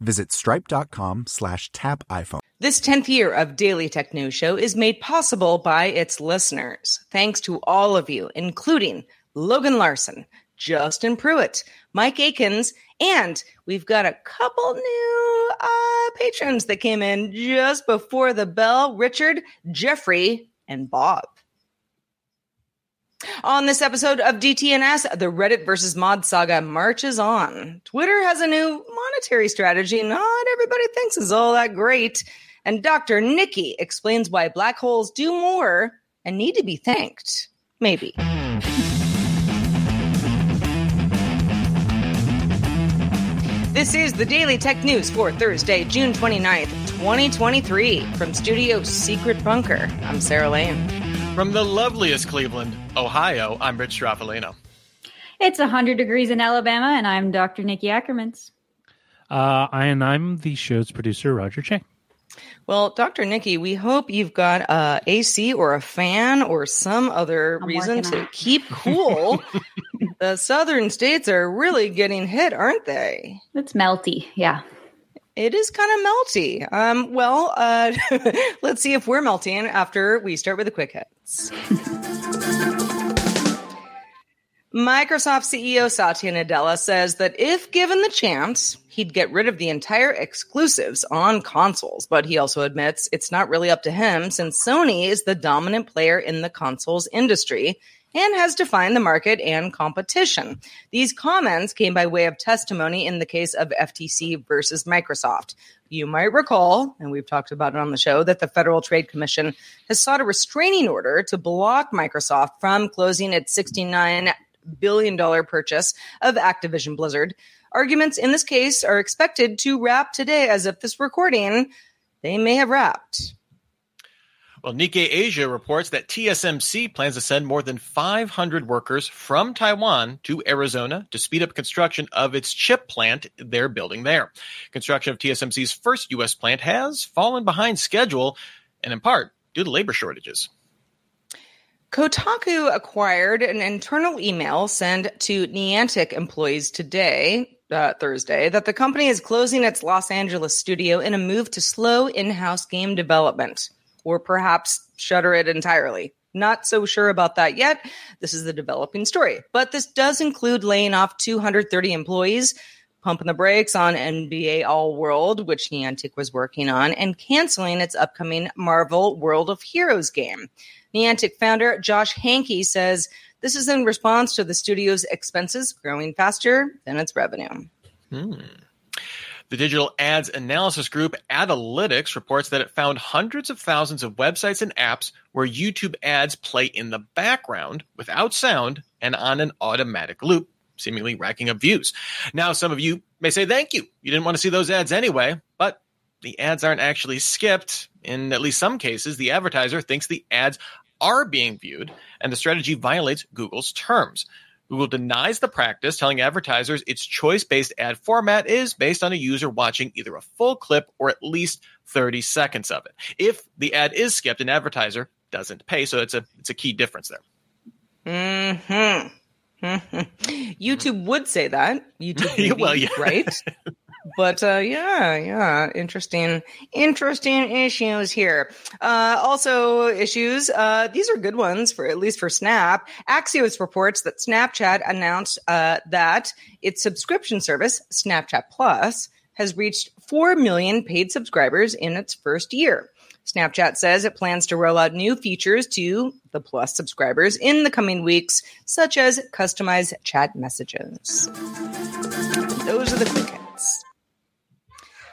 visit stripe.com slash tap iPhone. This 10th year of Daily Tech News Show is made possible by its listeners. Thanks to all of you, including Logan Larson, Justin Pruitt, Mike Akins, and we've got a couple new uh, patrons that came in just before the bell Richard, Jeffrey, and Bob. On this episode of DTNS, the Reddit versus mod saga marches on. Twitter has a new monetary strategy not everybody thinks is all that great. And Dr. Nikki explains why black holes do more and need to be thanked. Maybe. This is the Daily Tech News for Thursday, June 29th, 2023. From Studio Secret Bunker, I'm Sarah Lane. From the loveliest Cleveland, Ohio, I'm Rich Stroffolino. It's 100 degrees in Alabama, and I'm Dr. Nikki Ackermans. Uh, and I'm the show's producer, Roger Chang. Well, Dr. Nikki, we hope you've got a AC or a fan or some other I'm reason to on it. keep cool. the southern states are really getting hit, aren't they? It's melty. Yeah. It is kind of melty. Um, well, uh, let's see if we're melting after we start with the quick hits. Microsoft CEO Satya Nadella says that if given the chance, he'd get rid of the entire exclusives on consoles. But he also admits it's not really up to him since Sony is the dominant player in the consoles industry and has defined the market and competition. These comments came by way of testimony in the case of FTC versus Microsoft. You might recall, and we've talked about it on the show, that the Federal Trade Commission has sought a restraining order to block Microsoft from closing its $69 billion purchase of Activision Blizzard. Arguments in this case are expected to wrap today, as of this recording, they may have wrapped. Well, Nikkei Asia reports that TSMC plans to send more than 500 workers from Taiwan to Arizona to speed up construction of its chip plant they're building there. Construction of TSMC's first U.S. plant has fallen behind schedule, and in part due to labor shortages. Kotaku acquired an internal email sent to Niantic employees today, uh, Thursday, that the company is closing its Los Angeles studio in a move to slow in house game development, or perhaps shutter it entirely. Not so sure about that yet. This is the developing story. But this does include laying off 230 employees, pumping the brakes on NBA All World, which Niantic was working on, and canceling its upcoming Marvel World of Heroes game. Niantic founder Josh Hanke says this is in response to the studio's expenses growing faster than its revenue. Hmm. The digital ads analysis group Adalytics reports that it found hundreds of thousands of websites and apps where YouTube ads play in the background without sound and on an automatic loop, seemingly racking up views. Now, some of you may say, thank you. You didn't want to see those ads anyway, but the ads aren't actually skipped. In at least some cases, the advertiser thinks the ads are being viewed, and the strategy violates Google's terms. Google denies the practice, telling advertisers its choice based ad format is based on a user watching either a full clip or at least 30 seconds of it. If the ad is skipped, an advertiser doesn't pay. So it's a it's a key difference there. Hmm. YouTube would say that. YouTube, may Well, yeah. right? But uh, yeah, yeah, interesting, interesting issues here. Uh, also, issues. Uh, these are good ones for at least for Snap. Axios reports that Snapchat announced uh, that its subscription service, Snapchat Plus, has reached four million paid subscribers in its first year. Snapchat says it plans to roll out new features to the Plus subscribers in the coming weeks, such as customized chat messages. Those are the quick hits.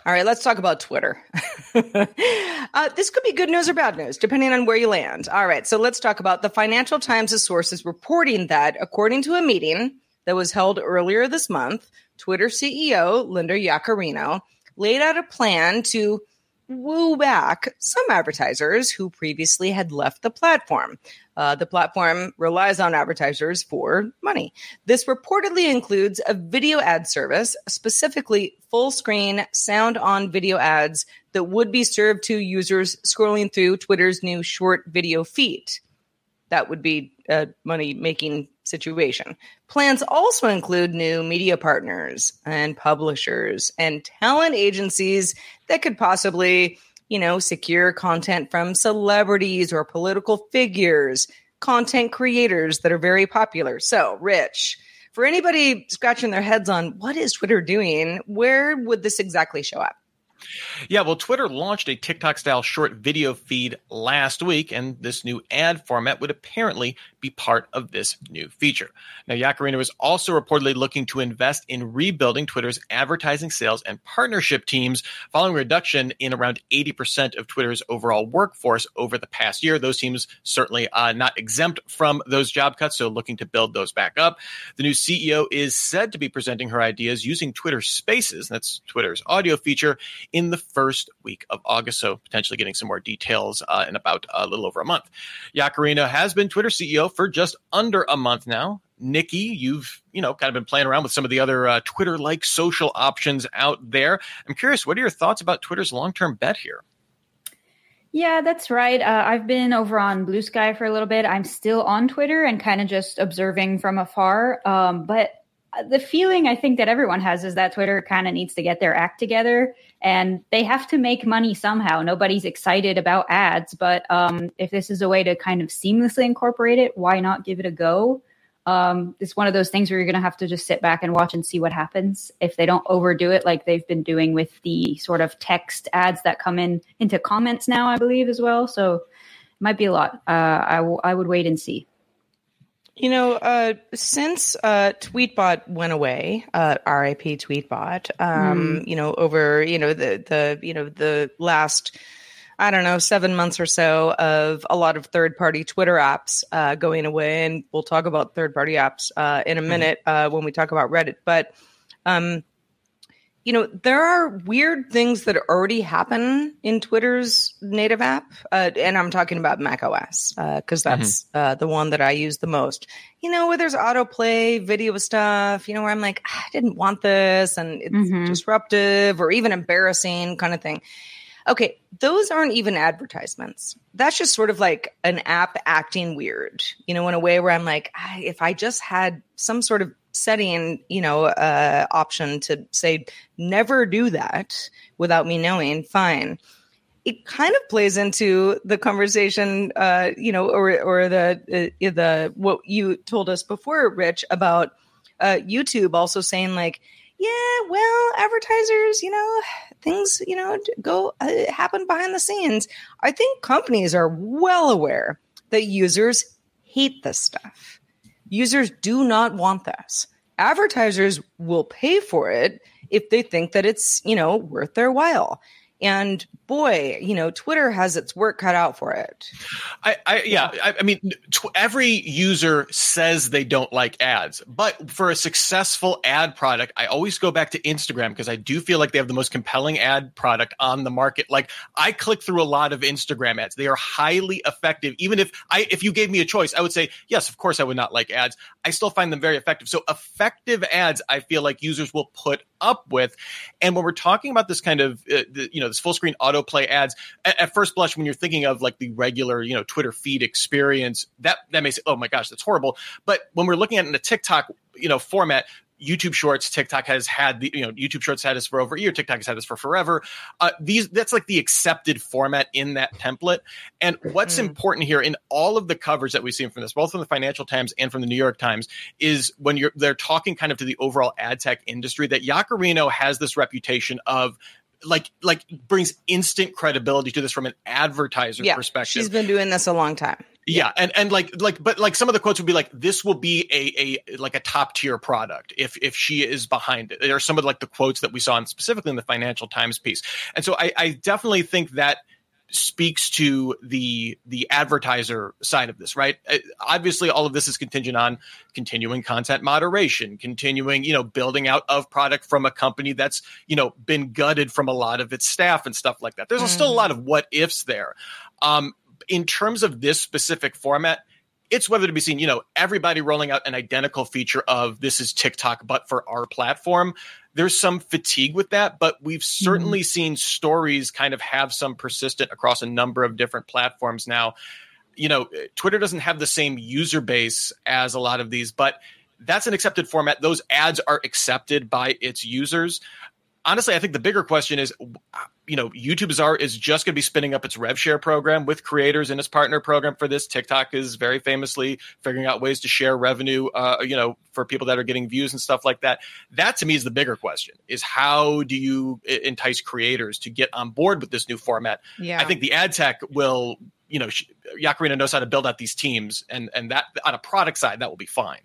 All right, let's talk about Twitter. uh, this could be good news or bad news, depending on where you land. All right, so let's talk about the Financial Times' sources reporting that, according to a meeting that was held earlier this month, Twitter CEO Linda Yaccarino laid out a plan to woo back some advertisers who previously had left the platform. Uh, the platform relies on advertisers for money. This reportedly includes a video ad service, specifically full screen sound on video ads that would be served to users scrolling through Twitter's new short video feed. That would be a money making situation. Plans also include new media partners and publishers and talent agencies that could possibly, you know, secure content from celebrities or political figures, content creators that are very popular. So, Rich, for anybody scratching their heads on what is Twitter doing, where would this exactly show up? Yeah, well, Twitter launched a TikTok style short video feed last week, and this new ad format would apparently be part of this new feature. Now, Yaccarino is also reportedly looking to invest in rebuilding Twitter's advertising sales and partnership teams following a reduction in around 80% of Twitter's overall workforce over the past year. Those teams certainly uh, not exempt from those job cuts, so looking to build those back up. The new CEO is said to be presenting her ideas using Twitter Spaces, that's Twitter's audio feature, in the first week of August. So potentially getting some more details uh, in about a little over a month. Yaccarino has been Twitter CEO for just under a month now. Nikki, you've you know kind of been playing around with some of the other uh, Twitter-like social options out there. I'm curious, what are your thoughts about Twitter's long-term bet here? Yeah, that's right. Uh, I've been over on Bluesky for a little bit. I'm still on Twitter and kind of just observing from afar. Um, but the feeling I think that everyone has is that Twitter kind of needs to get their act together and they have to make money somehow. Nobody's excited about ads, but um, if this is a way to kind of seamlessly incorporate it, why not give it a go? Um, it's one of those things where you're going to have to just sit back and watch and see what happens if they don't overdo it like they've been doing with the sort of text ads that come in into comments now, I believe, as well. So it might be a lot. Uh, I, w- I would wait and see. You know, uh, since uh, Tweetbot went away, uh, RIP Tweetbot. Um, You know, over you know the the you know the last I don't know seven months or so of a lot of third party Twitter apps uh, going away, and we'll talk about third party apps uh, in a minute uh, when we talk about Reddit. But um, you know, there are weird things that already happen in Twitter's native app, uh, and I'm talking about Mac OS because that's uh, the one that I use the most. You know, where there's autoplay video stuff. You know, where I'm like, "Ah, I didn't want this, and it's Mhm. disruptive or even embarrassing, kind of thing. Okay, those aren't even advertisements. That's just sort of like an app acting weird, you know, in a way where I'm like, "Ah, if I just had some sort of setting, you know, uh, option to say never do that without me knowing, fine. It kind of plays into the conversation, uh, you know, or or the uh, the what you told us before, Rich, about uh, YouTube also saying like, yeah, well, advertisers, you know, things, you know, go uh, happen behind the scenes. I think companies are well aware that users hate this stuff. Users do not want this. Advertisers will pay for it if they think that it's, you know, worth their while. And boy, you know, Twitter has its work cut out for it. I, I yeah, I, I mean, tw- every user says they don't like ads, but for a successful ad product, I always go back to Instagram because I do feel like they have the most compelling ad product on the market. Like I click through a lot of Instagram ads; they are highly effective. Even if I, if you gave me a choice, I would say yes. Of course, I would not like ads. I still find them very effective. So effective ads, I feel like users will put up with. And when we're talking about this kind of, uh, the, you know, know, this full screen autoplay ads. At, at, first blush, when you're thinking of like the regular, you know, Twitter feed experience, that that may say, oh my gosh, that's horrible. But when we're looking at it in a TikTok, you know, format, YouTube Shorts, TikTok has had the you know YouTube Shorts had this for over a year. TikTok has had this for forever. Uh, these that's like the accepted format in that template. And what's mm. important here in all of the coverage that we've seen from this, both from the Financial Times and from the New York Times, is when you're they're talking kind of to the overall ad tech industry that Yaccarino has this reputation of like like brings instant credibility to this from an advertiser yeah, perspective. She's been doing this a long time. Yeah, and and like like but like some of the quotes would be like this will be a a like a top tier product if if she is behind it. There are some of like the quotes that we saw in specifically in the Financial Times piece, and so I, I definitely think that speaks to the the advertiser side of this right uh, obviously all of this is contingent on continuing content moderation continuing you know building out of product from a company that's you know been gutted from a lot of its staff and stuff like that there's mm. still a lot of what ifs there um in terms of this specific format, it's whether to be seen, you know, everybody rolling out an identical feature of this is TikTok, but for our platform. There's some fatigue with that, but we've certainly mm-hmm. seen stories kind of have some persistent across a number of different platforms now. You know, Twitter doesn't have the same user base as a lot of these, but that's an accepted format. Those ads are accepted by its users honestly, I think the bigger question is, you know, YouTube is, is just going to be spinning up its rev share program with creators in its partner program for this. TikTok is very famously figuring out ways to share revenue, uh, you know, for people that are getting views and stuff like that. That to me is the bigger question: is how do you entice creators to get on board with this new format? Yeah. I think the ad tech will, you know, Yaccarino knows how to build out these teams, and and that on a product side that will be fine.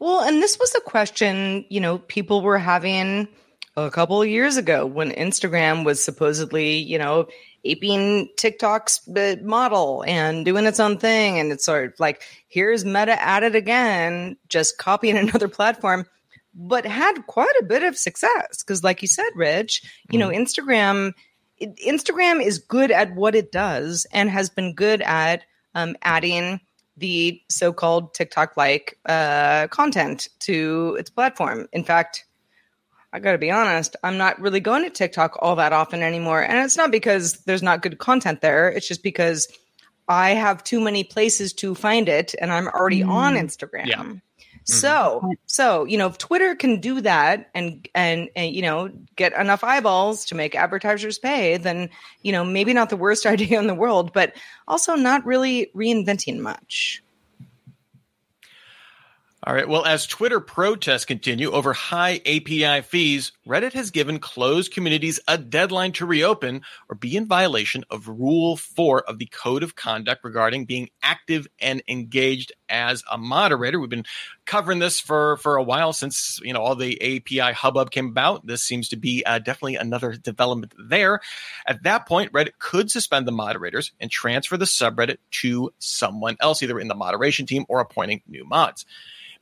Well, and this was a question, you know, people were having a couple of years ago when Instagram was supposedly, you know, aping TikTok's uh, model and doing its own thing. And it's sort of like, here's Meta at it again, just copying another platform, but had quite a bit of success. Because, like you said, Rich, you mm know, Instagram. Instagram is good at what it does and has been good at um, adding the so-called TikTok-like uh, content to its platform. In fact, I got to be honest, I'm not really going to TikTok all that often anymore. And it's not because there's not good content there. It's just because I have too many places to find it and I'm already mm. on Instagram. Yeah. Mm-hmm. So, so, you know, if Twitter can do that and, and, and, you know, get enough eyeballs to make advertisers pay, then, you know, maybe not the worst idea in the world, but also not really reinventing much. All right. Well, as Twitter protests continue over high API fees, Reddit has given closed communities a deadline to reopen or be in violation of Rule 4 of the Code of Conduct regarding being active and engaged as a moderator. We've been covering this for, for a while since, you know, all the API hubbub came about. This seems to be uh, definitely another development there. At that point, Reddit could suspend the moderators and transfer the subreddit to someone else, either in the moderation team or appointing new mods.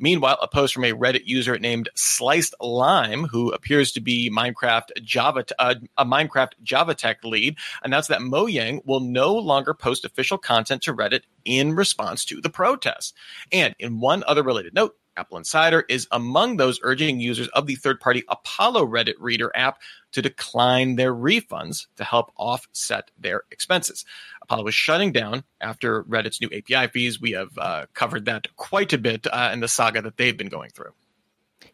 Meanwhile, a post from a Reddit user named Sliced Lime, who appears to be Minecraft Java uh, a Minecraft Java Tech lead, announced that Mojang will no longer post official content to Reddit in response to the protests. And in one other related note, Apple Insider is among those urging users of the third party Apollo Reddit Reader app to decline their refunds to help offset their expenses. Apollo is shutting down after Reddit's new API fees. We have uh, covered that quite a bit uh, in the saga that they've been going through.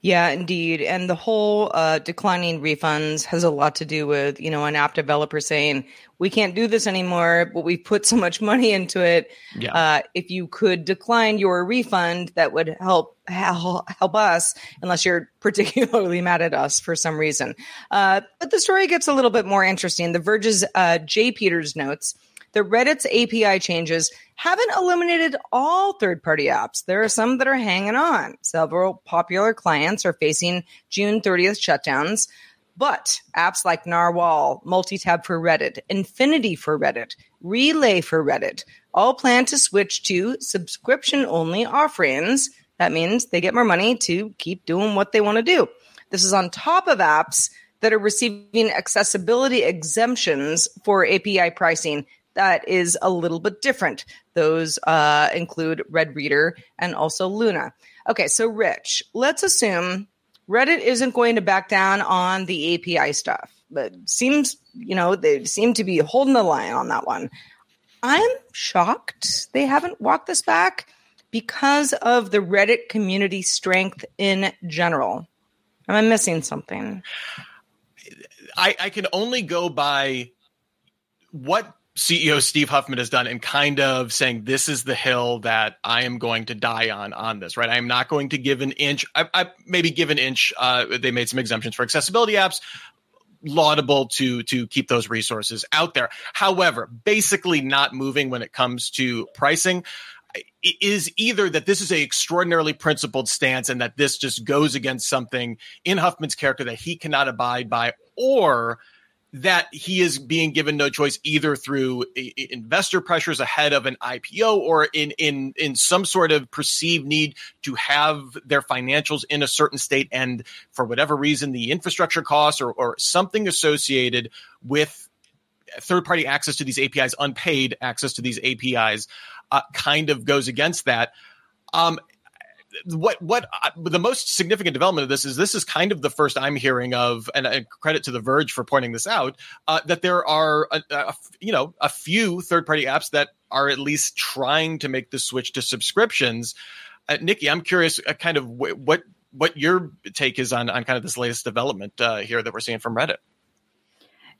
Yeah, indeed. And the whole uh, declining refunds has a lot to do with, you know, an app developer saying, we can't do this anymore, but we've put so much money into it. Yeah. Uh, if you could decline your refund, that would help help us, unless you're particularly mad at us for some reason. Uh, but the story gets a little bit more interesting. The Verge's uh, Jay Peters notes the Reddit's API changes haven't eliminated all third party apps. There are some that are hanging on. Several popular clients are facing June 30th shutdowns. But apps like Narwhal, Multitab for Reddit, Infinity for Reddit, Relay for Reddit all plan to switch to subscription only offerings. That means they get more money to keep doing what they want to do. This is on top of apps that are receiving accessibility exemptions for API pricing that is a little bit different. Those uh, include RedReader and also Luna. Okay, so Rich, let's assume Reddit isn't going to back down on the API stuff. but seems you know they seem to be holding the line on that one. I'm shocked they haven't walked this back because of the Reddit community strength in general. Am I missing something? I, I can only go by what CEO Steve Huffman has done and kind of saying this is the hill that I am going to die on on this, right? I am not going to give an inch. I, I maybe give an inch. Uh, they made some exemptions for accessibility apps. Laudable to to keep those resources out there. However, basically not moving when it comes to pricing is either that this is a extraordinarily principled stance and that this just goes against something in Huffman's character that he cannot abide by, or that he is being given no choice either through investor pressures ahead of an IPO or in in in some sort of perceived need to have their financials in a certain state and for whatever reason the infrastructure costs or, or something associated with third party access to these APIs unpaid access to these APIs uh, kind of goes against that. Um, what what uh, the most significant development of this is this is kind of the first I'm hearing of, and uh, credit to The Verge for pointing this out, uh, that there are a, a, you know a few third party apps that are at least trying to make the switch to subscriptions. Uh, Nikki, I'm curious, uh, kind of w- what what your take is on on kind of this latest development here that we're seeing from Reddit.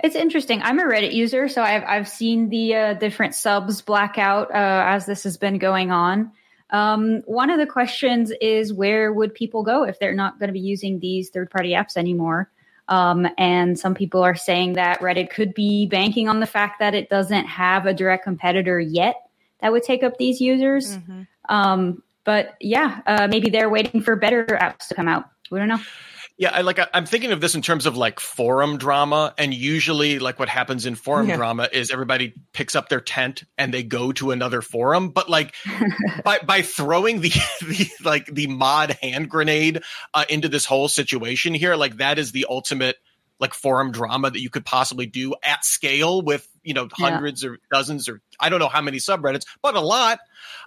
It's interesting. I'm a Reddit user, so I've I've seen the different subs blackout as this has been going on. Um, one of the questions is where would people go if they're not going to be using these third party apps anymore? Um, and some people are saying that Reddit could be banking on the fact that it doesn't have a direct competitor yet that would take up these users. Mm-hmm. Um, but yeah, uh, maybe they're waiting for better apps to come out. We don't know. Yeah, I like. I, am thinking of this in terms of like forum drama, and usually, like what happens in forum yeah. drama is everybody picks up their tent and they go to another forum. But like by by throwing the, the like the mod hand grenade uh, into this whole situation here, like that is the ultimate like forum drama that you could possibly do at scale with you know hundreds yeah. or dozens or I don't know how many subreddits, but a lot.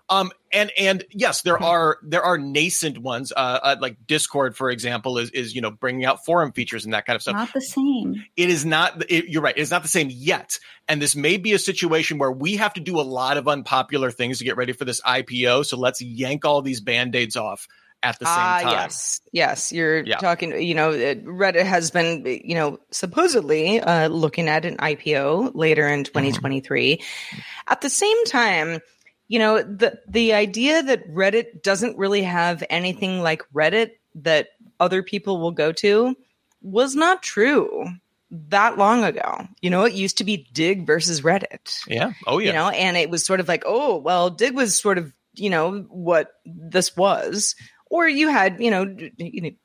Um, and and yes, there are there are nascent ones, uh, uh, like Discord, for example, is is you know bringing out forum features and that kind of stuff. Not the same. It is not. It, you're right. It's not the same yet. And this may be a situation where we have to do a lot of unpopular things to get ready for this IPO. So let's yank all these band aids off at the same uh, time. Yes, yes, you're yeah. talking. You know, Reddit has been, you know, supposedly uh, looking at an IPO later in 2023. Mm-hmm. At the same time, you know, the the idea that Reddit doesn't really have anything like Reddit that other people will go to was not true that long ago. You know, it used to be Digg versus Reddit. Yeah. Oh yeah. You know, and it was sort of like, oh, well, Digg was sort of you know what this was or you had you know,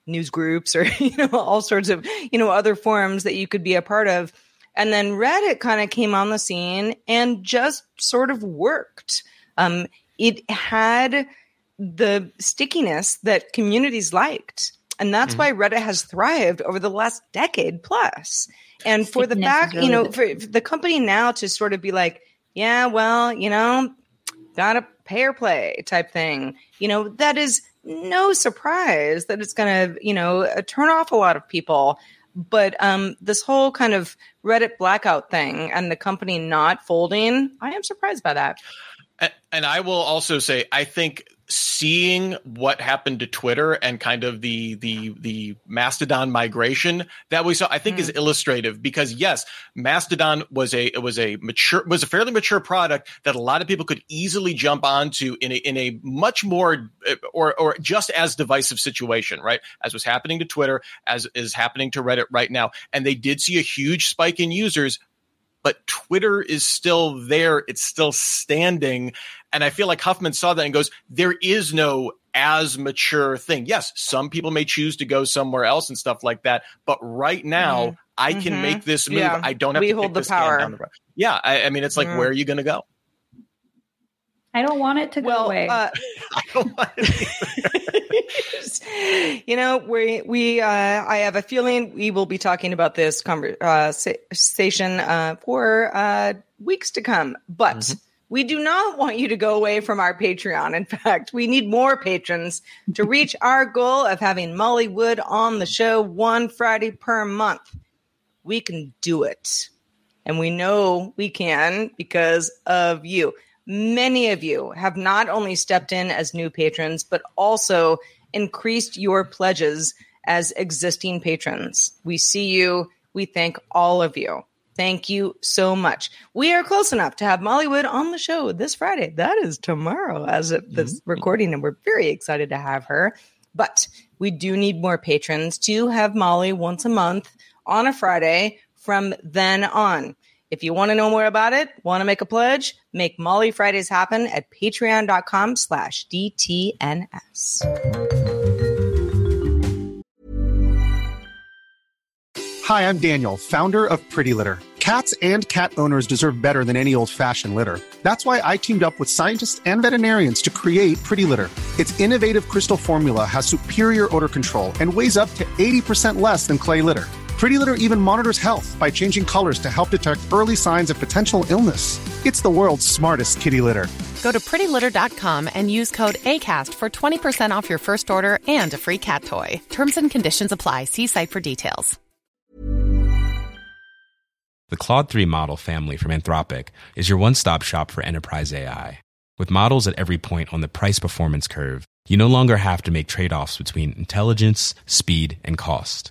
news groups or you know all sorts of you know other forums that you could be a part of. And then reddit kind of came on the scene and just sort of worked. Um, it had the stickiness that communities liked. And that's mm. why reddit has thrived over the last decade plus. plus and for the fact really you know for, for the company now to sort of be like yeah well you know got a pay or play type thing. You know that is no surprise that it's going to, you know, uh, turn off a lot of people. But um, this whole kind of Reddit blackout thing and the company not folding, I am surprised by that. And I will also say, I think seeing what happened to Twitter and kind of the the the Mastodon migration that we saw, I think mm. is illustrative because yes, Mastodon was a it was a mature was a fairly mature product that a lot of people could easily jump onto in a in a much more or or just as divisive situation, right? As was happening to Twitter, as is happening to Reddit right now, and they did see a huge spike in users but Twitter is still there. It's still standing. And I feel like Huffman saw that and goes, there is no as mature thing. Yes, some people may choose to go somewhere else and stuff like that. But right now, mm-hmm. I can mm-hmm. make this move. Yeah. I don't have we to hold the power. down the road. Yeah. I, I mean, it's like, mm. where are you going to go? I don't want it to go away. Uh, I don't want it. you know, we we uh, I have a feeling we will be talking about this conversation uh, for uh, weeks to come, but. Mm-hmm. We do not want you to go away from our Patreon. In fact, we need more patrons to reach our goal of having Molly Wood on the show one Friday per month. we can do it. And we know we can because of you. Many of you have not only stepped in as new patrons, but also increased your pledges as existing patrons. We see you. We thank all of you. Thank you so much. We are close enough to have Molly Wood on the show this Friday. That is tomorrow as of this mm-hmm. recording, and we're very excited to have her. But we do need more patrons to have Molly once a month on a Friday from then on. If you want to know more about it, want to make a pledge, make Molly Fridays happen at patreon.com slash DTNS. Hi, I'm Daniel, founder of Pretty Litter. Cats and cat owners deserve better than any old-fashioned litter. That's why I teamed up with scientists and veterinarians to create Pretty Litter. Its innovative crystal formula has superior odor control and weighs up to 80% less than clay litter. Pretty Litter even monitors health by changing colors to help detect early signs of potential illness. It's the world's smartest kitty litter. Go to prettylitter.com and use code ACAST for 20% off your first order and a free cat toy. Terms and conditions apply. See site for details. The Claude 3 model family from Anthropic is your one stop shop for enterprise AI. With models at every point on the price performance curve, you no longer have to make trade offs between intelligence, speed, and cost.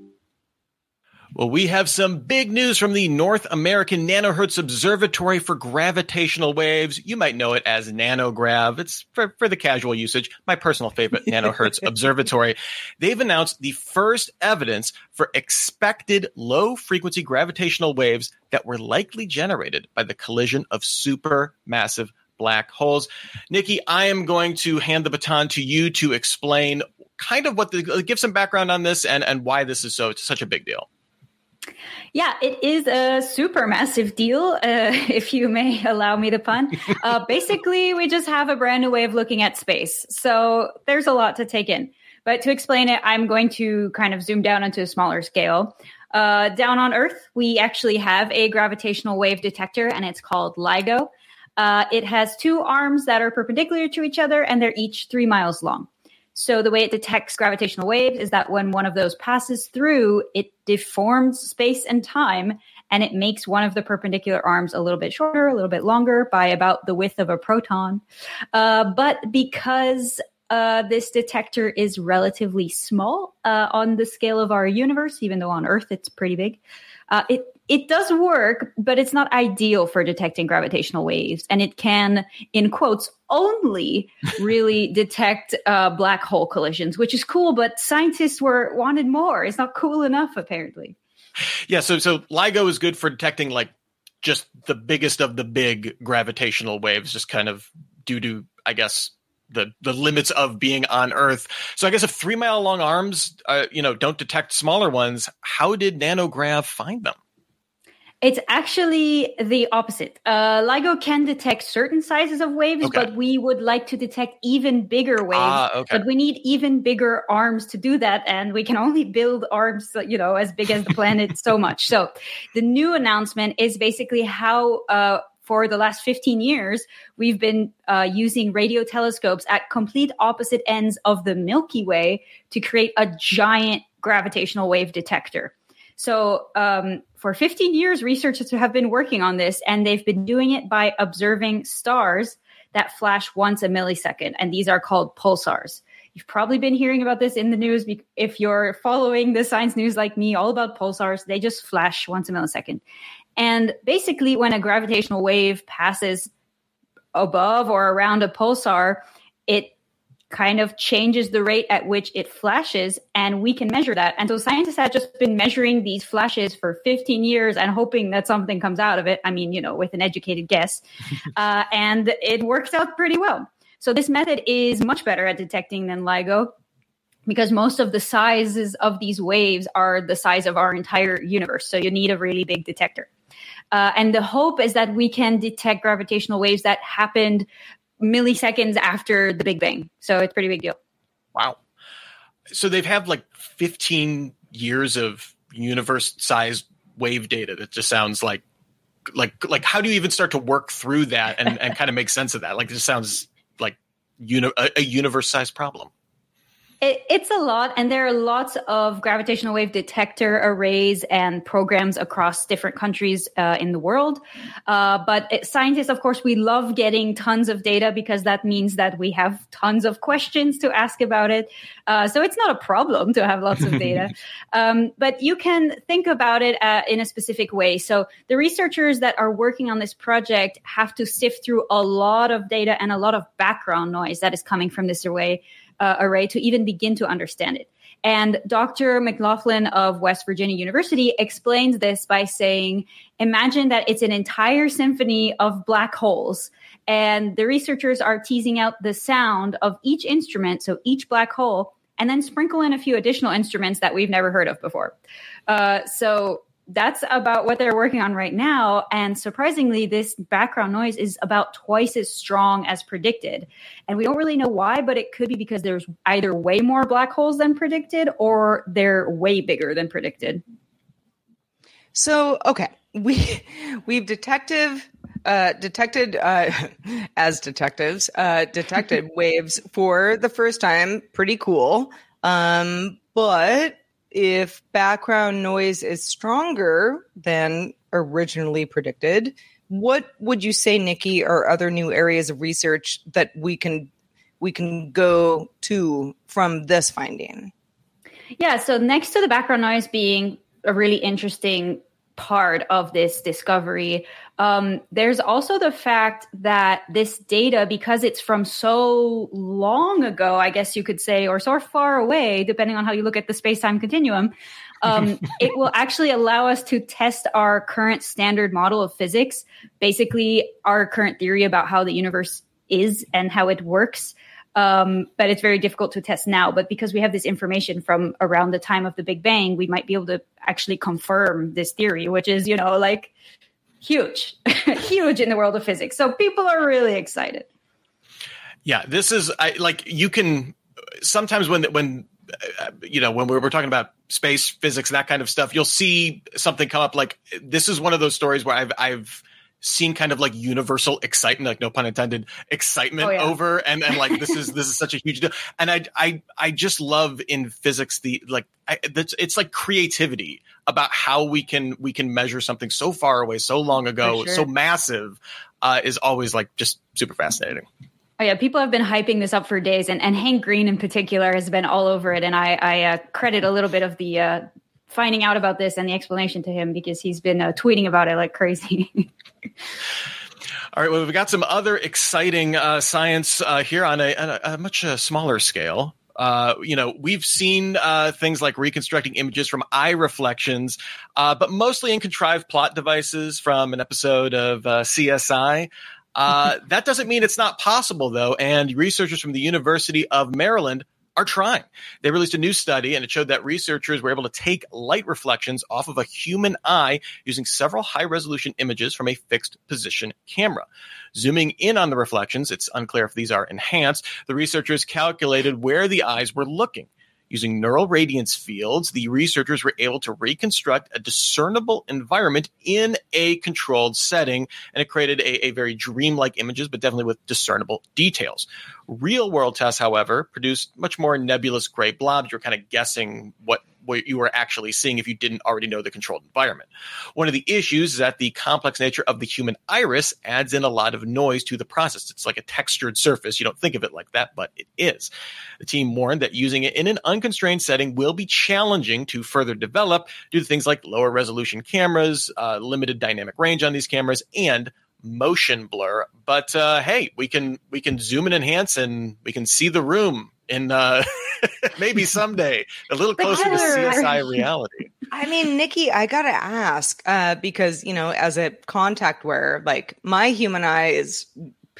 Well, we have some big news from the North American Nanohertz Observatory for Gravitational Waves. You might know it as NANOGrav. It's for, for the casual usage, my personal favorite Nanohertz Observatory. They've announced the first evidence for expected low frequency gravitational waves that were likely generated by the collision of supermassive black holes. Nikki, I am going to hand the baton to you to explain kind of what the give some background on this and, and why this is so such a big deal. Yeah, it is a super massive deal, uh, if you may allow me the pun. Uh, basically, we just have a brand new way of looking at space. So there's a lot to take in. But to explain it, I'm going to kind of zoom down onto a smaller scale. Uh, down on Earth, we actually have a gravitational wave detector, and it's called LIGO. Uh, it has two arms that are perpendicular to each other, and they're each three miles long. So the way it detects gravitational waves is that when one of those passes through, it deforms space and time and it makes one of the perpendicular arms a little bit shorter, a little bit longer by about the width of a proton. Uh, but because uh, this detector is relatively small uh, on the scale of our universe, even though on Earth it's pretty big, uh, it it does work, but it's not ideal for detecting gravitational waves. And it can, in quotes, only really detect uh, black hole collisions, which is cool, but scientists were wanted more. It's not cool enough, apparently. Yeah, so so LIGO is good for detecting like just the biggest of the big gravitational waves, just kind of due to, I guess, the the limits of being on Earth. So I guess if three mile long arms, uh, you know, don't detect smaller ones, how did NANOGrav find them? It's actually the opposite. Uh, LIGO can detect certain sizes of waves, okay. but we would like to detect even bigger waves. Ah, okay. But we need even bigger arms to do that, and we can only build arms, you know, as big as the planet so much. So, the new announcement is basically how. Uh, for the last 15 years, we've been uh, using radio telescopes at complete opposite ends of the Milky Way to create a giant gravitational wave detector. So, um, for 15 years, researchers have been working on this, and they've been doing it by observing stars that flash once a millisecond, and these are called pulsars. You've probably been hearing about this in the news. If you're following the science news like me, all about pulsars, they just flash once a millisecond. And basically, when a gravitational wave passes above or around a pulsar, it kind of changes the rate at which it flashes and we can measure that. And so scientists have just been measuring these flashes for 15 years and hoping that something comes out of it. I mean you know with an educated guess. Uh, and it works out pretty well. So this method is much better at detecting than LIGO because most of the sizes of these waves are the size of our entire universe. So you need a really big detector. Uh, and the hope is that we can detect gravitational waves that happened milliseconds after the Big Bang. So it's pretty big deal. Wow. So they've had like 15 years of universe sized wave data that just sounds like like like how do you even start to work through that and, and kind of make sense of that? Like it just sounds like uni- a, a universe sized problem. It, it's a lot, and there are lots of gravitational wave detector arrays and programs across different countries uh, in the world. Uh, but it, scientists, of course, we love getting tons of data because that means that we have tons of questions to ask about it. Uh, so it's not a problem to have lots of data. um, but you can think about it uh, in a specific way. So the researchers that are working on this project have to sift through a lot of data and a lot of background noise that is coming from this array uh, array to even begin to understand it. And Dr. McLaughlin of West Virginia University explains this by saying, imagine that it's an entire symphony of black holes. And the researchers are teasing out the sound of each instrument, so each black hole, and then sprinkle in a few additional instruments that we've never heard of before. Uh, so that's about what they're working on right now. And surprisingly, this background noise is about twice as strong as predicted. And we don't really know why, but it could be because there's either way more black holes than predicted or they're way bigger than predicted. So, okay, we we've detective uh, detected uh, as detectives uh, detected waves for the first time. Pretty cool. Um, but if background noise is stronger than originally predicted, what would you say, Nikki, are other new areas of research that we can we can go to from this finding? Yeah, so next to the background noise being a really interesting part of this discovery. Um, there's also the fact that this data, because it's from so long ago, I guess you could say, or so far away, depending on how you look at the space time continuum, um, it will actually allow us to test our current standard model of physics, basically, our current theory about how the universe is and how it works. Um, but it's very difficult to test now. But because we have this information from around the time of the Big Bang, we might be able to actually confirm this theory, which is, you know, like huge, huge in the world of physics. So people are really excited. Yeah, this is I like you can sometimes when when you know when we're, we're talking about space physics and that kind of stuff, you'll see something come up like this is one of those stories where I've I've seen kind of like universal excitement, like no pun intended, excitement oh, yeah. over, and and like this is this is such a huge deal. And I I I just love in physics the like I, it's, it's like creativity about how we can we can measure something so far away, so long ago, sure. so massive, uh, is always like just super fascinating. Oh yeah, people have been hyping this up for days, and, and Hank Green in particular has been all over it. And I, I uh, credit a little bit of the uh, finding out about this and the explanation to him because he's been uh, tweeting about it like crazy. All right, well, we've got some other exciting uh, science uh, here on a, a, a much uh, smaller scale. Uh, you know, we've seen uh, things like reconstructing images from eye reflections, uh, but mostly in contrived plot devices from an episode of CSI. that doesn't mean it's not possible, though. And researchers from the University of Maryland are trying. They released a new study and it showed that researchers were able to take light reflections off of a human eye using several high resolution images from a fixed position camera. Zooming in on the reflections, it's unclear if these are enhanced, the researchers calculated where the eyes were looking. Using neural radiance fields, the researchers were able to reconstruct a discernible environment in a controlled setting, and it created a, a very dreamlike images, but definitely with discernible details. Real world tests, however, produced much more nebulous gray blobs. You're kind of guessing what what you were actually seeing if you didn't already know the controlled environment. One of the issues is that the complex nature of the human iris adds in a lot of noise to the process. It's like a textured surface. You don't think of it like that, but it is. The team warned that using it in an unconstrained setting will be challenging to further develop due to things like lower resolution cameras, uh, limited dynamic range on these cameras, and motion blur. But uh, hey, we can we can zoom and enhance, and we can see the room in uh, maybe someday a little closer to CSI reality. I mean, Nikki, I gotta ask uh, because you know, as a contact wearer, like my human eye is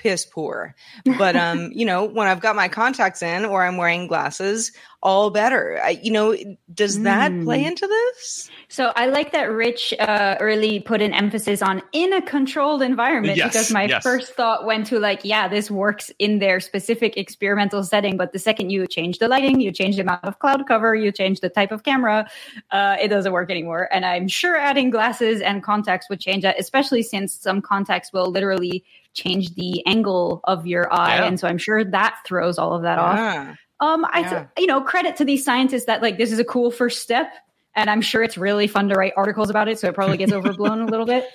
piss poor. But um, you know, when I've got my contacts in or I'm wearing glasses, all better. I, you know, does that Mm. play into this? So I like that Rich uh, early put an emphasis on in a controlled environment Yes, because my yes. first thought went to like, yeah, this works in their specific experimental setting. But the second you change the lighting, you change the amount of cloud cover, you change the type of camera, uh, it doesn't work anymore. And I'm sure adding glasses and contacts would change that, especially since some contacts will literally change the angle of your eye. Yeah. And so I'm sure that throws all of that off. Ah. Um, I, Yeah. you know, credit to these scientists that like this is a cool first step, and I'm sure it's really fun to write articles about it. So it probably gets overblown a little bit.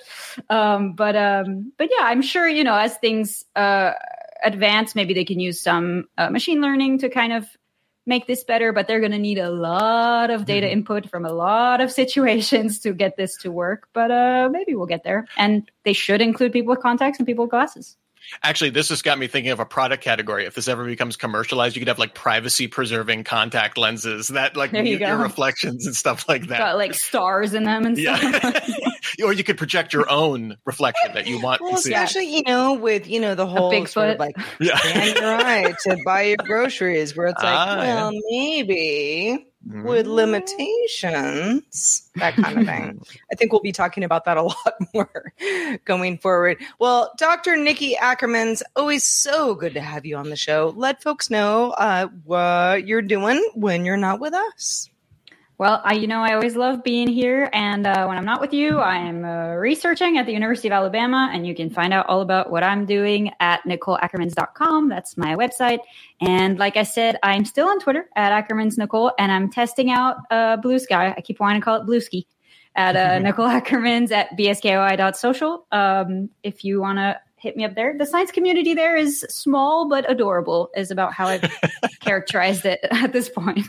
Um, but um, but yeah, I'm sure you know as things uh advance, maybe they can use some uh, machine learning to kind of make this better. But they're going to need a lot of data input from a lot of situations to get this to work. But uh, maybe we'll get there, and they should include people with contacts and people with glasses. Actually, this has got me thinking of a product category. If this ever becomes commercialized, you could have like privacy preserving contact lenses that like There you your reflections and stuff like that. Got like stars in them and stuff. Yeah. or you could project your own reflection that you want Well, to see. especially you know with you know the whole sort of like Yeah. scan your eye to buy your groceries, where it's like, Ah, well, maybe Mm. with limitations, that kind of thing. I think we'll be talking about that a lot more going forward. Well, Dr. Nikki Ackermans always so good to have you on the show. Let folks know uh, what you're doing when you're not with us. Well, I, you know, I always love being here. And uh, when I'm not with you, I'm uh, researching at the University of Alabama. And you can find out all about what I'm doing at NicoleAckermans.com. That's my website. And like I said, I'm still on Twitter at Ackermans Nicole, and I'm testing out uh, Bluesky. I keep wanting to call it Blue Ski at uh, Nicole Ackermans at bsky.social. Um, if you want to hit me up there, the science community there is small but adorable, is about how I've characterized it at this point.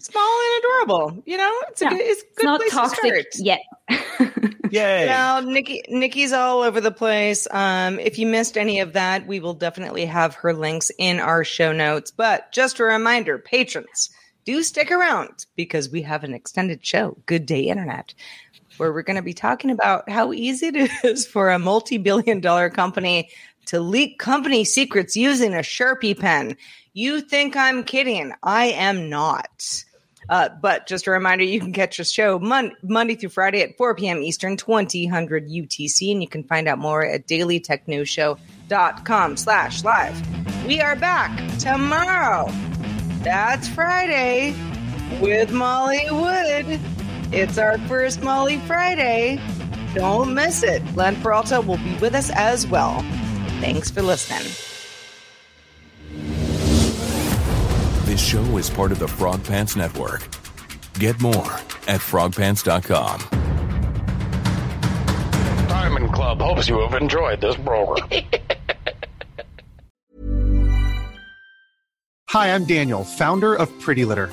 Small and adorable, you know. It's a Yeah. good, it's a It's good not place to toxic start. yet. Yay. Now, Nikki, Nikki's all over the place. Um, if you missed any of that, we will definitely have her links in our show notes. But just a reminder, patrons, do stick around because we have an extended show, Good Day Internet, where we're going to be talking about how easy it is for a multi-billion dollar company to leak company secrets using a Sharpie pen. You think I'm kidding? I am not. Uh, but just a reminder, you can catch the show mon- Monday through Friday at 4 p.m. Eastern, 2000 UTC, and you can find out more at dailytechnewsshow.com slash live. We are back tomorrow. That's Friday with Molly Wood. It's our first Molly Friday. Don't miss it. Len Peralta will be with us as well. Thanks for listening. Show is part of the Frog Pants Network. Get more at frogpants.com. Diamond Club hopes you have enjoyed this program. Hi, I'm Daniel, founder of Pretty Litter.